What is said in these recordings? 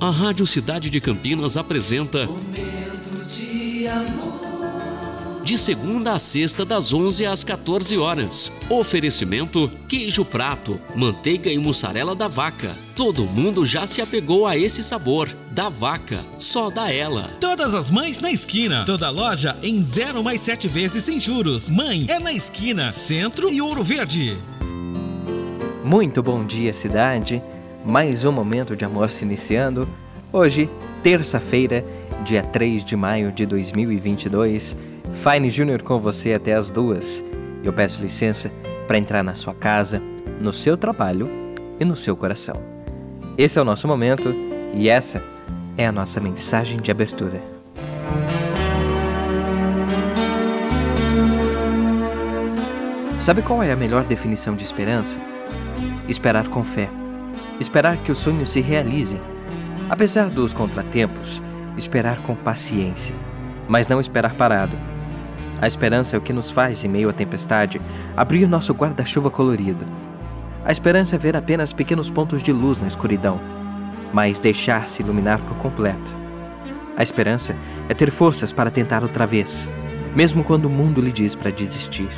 A Rádio Cidade de Campinas apresenta Momento de amor. de segunda a sexta das 11 às 14 horas. Oferecimento: queijo prato, manteiga e mussarela da vaca. Todo mundo já se apegou a esse sabor. Da vaca, só da ela. Todas as mães na esquina. Toda loja em 0 mais 7 vezes sem juros. Mãe é na esquina, Centro e Ouro Verde. Muito bom dia, cidade. Mais um momento de amor se iniciando. Hoje, terça-feira, dia 3 de maio de 2022. Fine Júnior com você até as duas. Eu peço licença para entrar na sua casa, no seu trabalho e no seu coração. Esse é o nosso momento e essa é a nossa mensagem de abertura. Sabe qual é a melhor definição de esperança? Esperar com fé. Esperar que os sonhos se realizem. Apesar dos contratempos, esperar com paciência. Mas não esperar parado. A esperança é o que nos faz, em meio à tempestade, abrir o nosso guarda-chuva colorido. A esperança é ver apenas pequenos pontos de luz na escuridão, mas deixar-se iluminar por completo. A esperança é ter forças para tentar outra vez, mesmo quando o mundo lhe diz para desistir.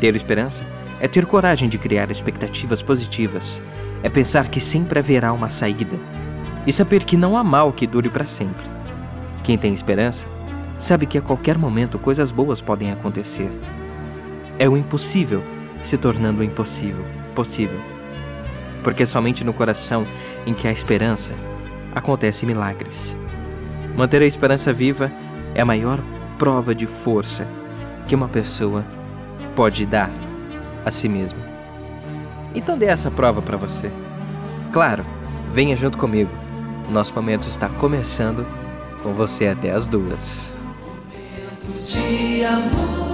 Ter esperança é ter coragem de criar expectativas positivas, é pensar que sempre haverá uma saída e saber que não há mal que dure para sempre. Quem tem esperança sabe que a qualquer momento coisas boas podem acontecer. É o impossível se tornando o impossível possível. Porque é somente no coração em que há esperança acontecem milagres. Manter a esperança viva é a maior prova de força que uma pessoa pode dar a si mesma. Então dê essa prova para você. Claro, venha junto comigo. Nosso momento está começando com você até as duas. Momento de amor.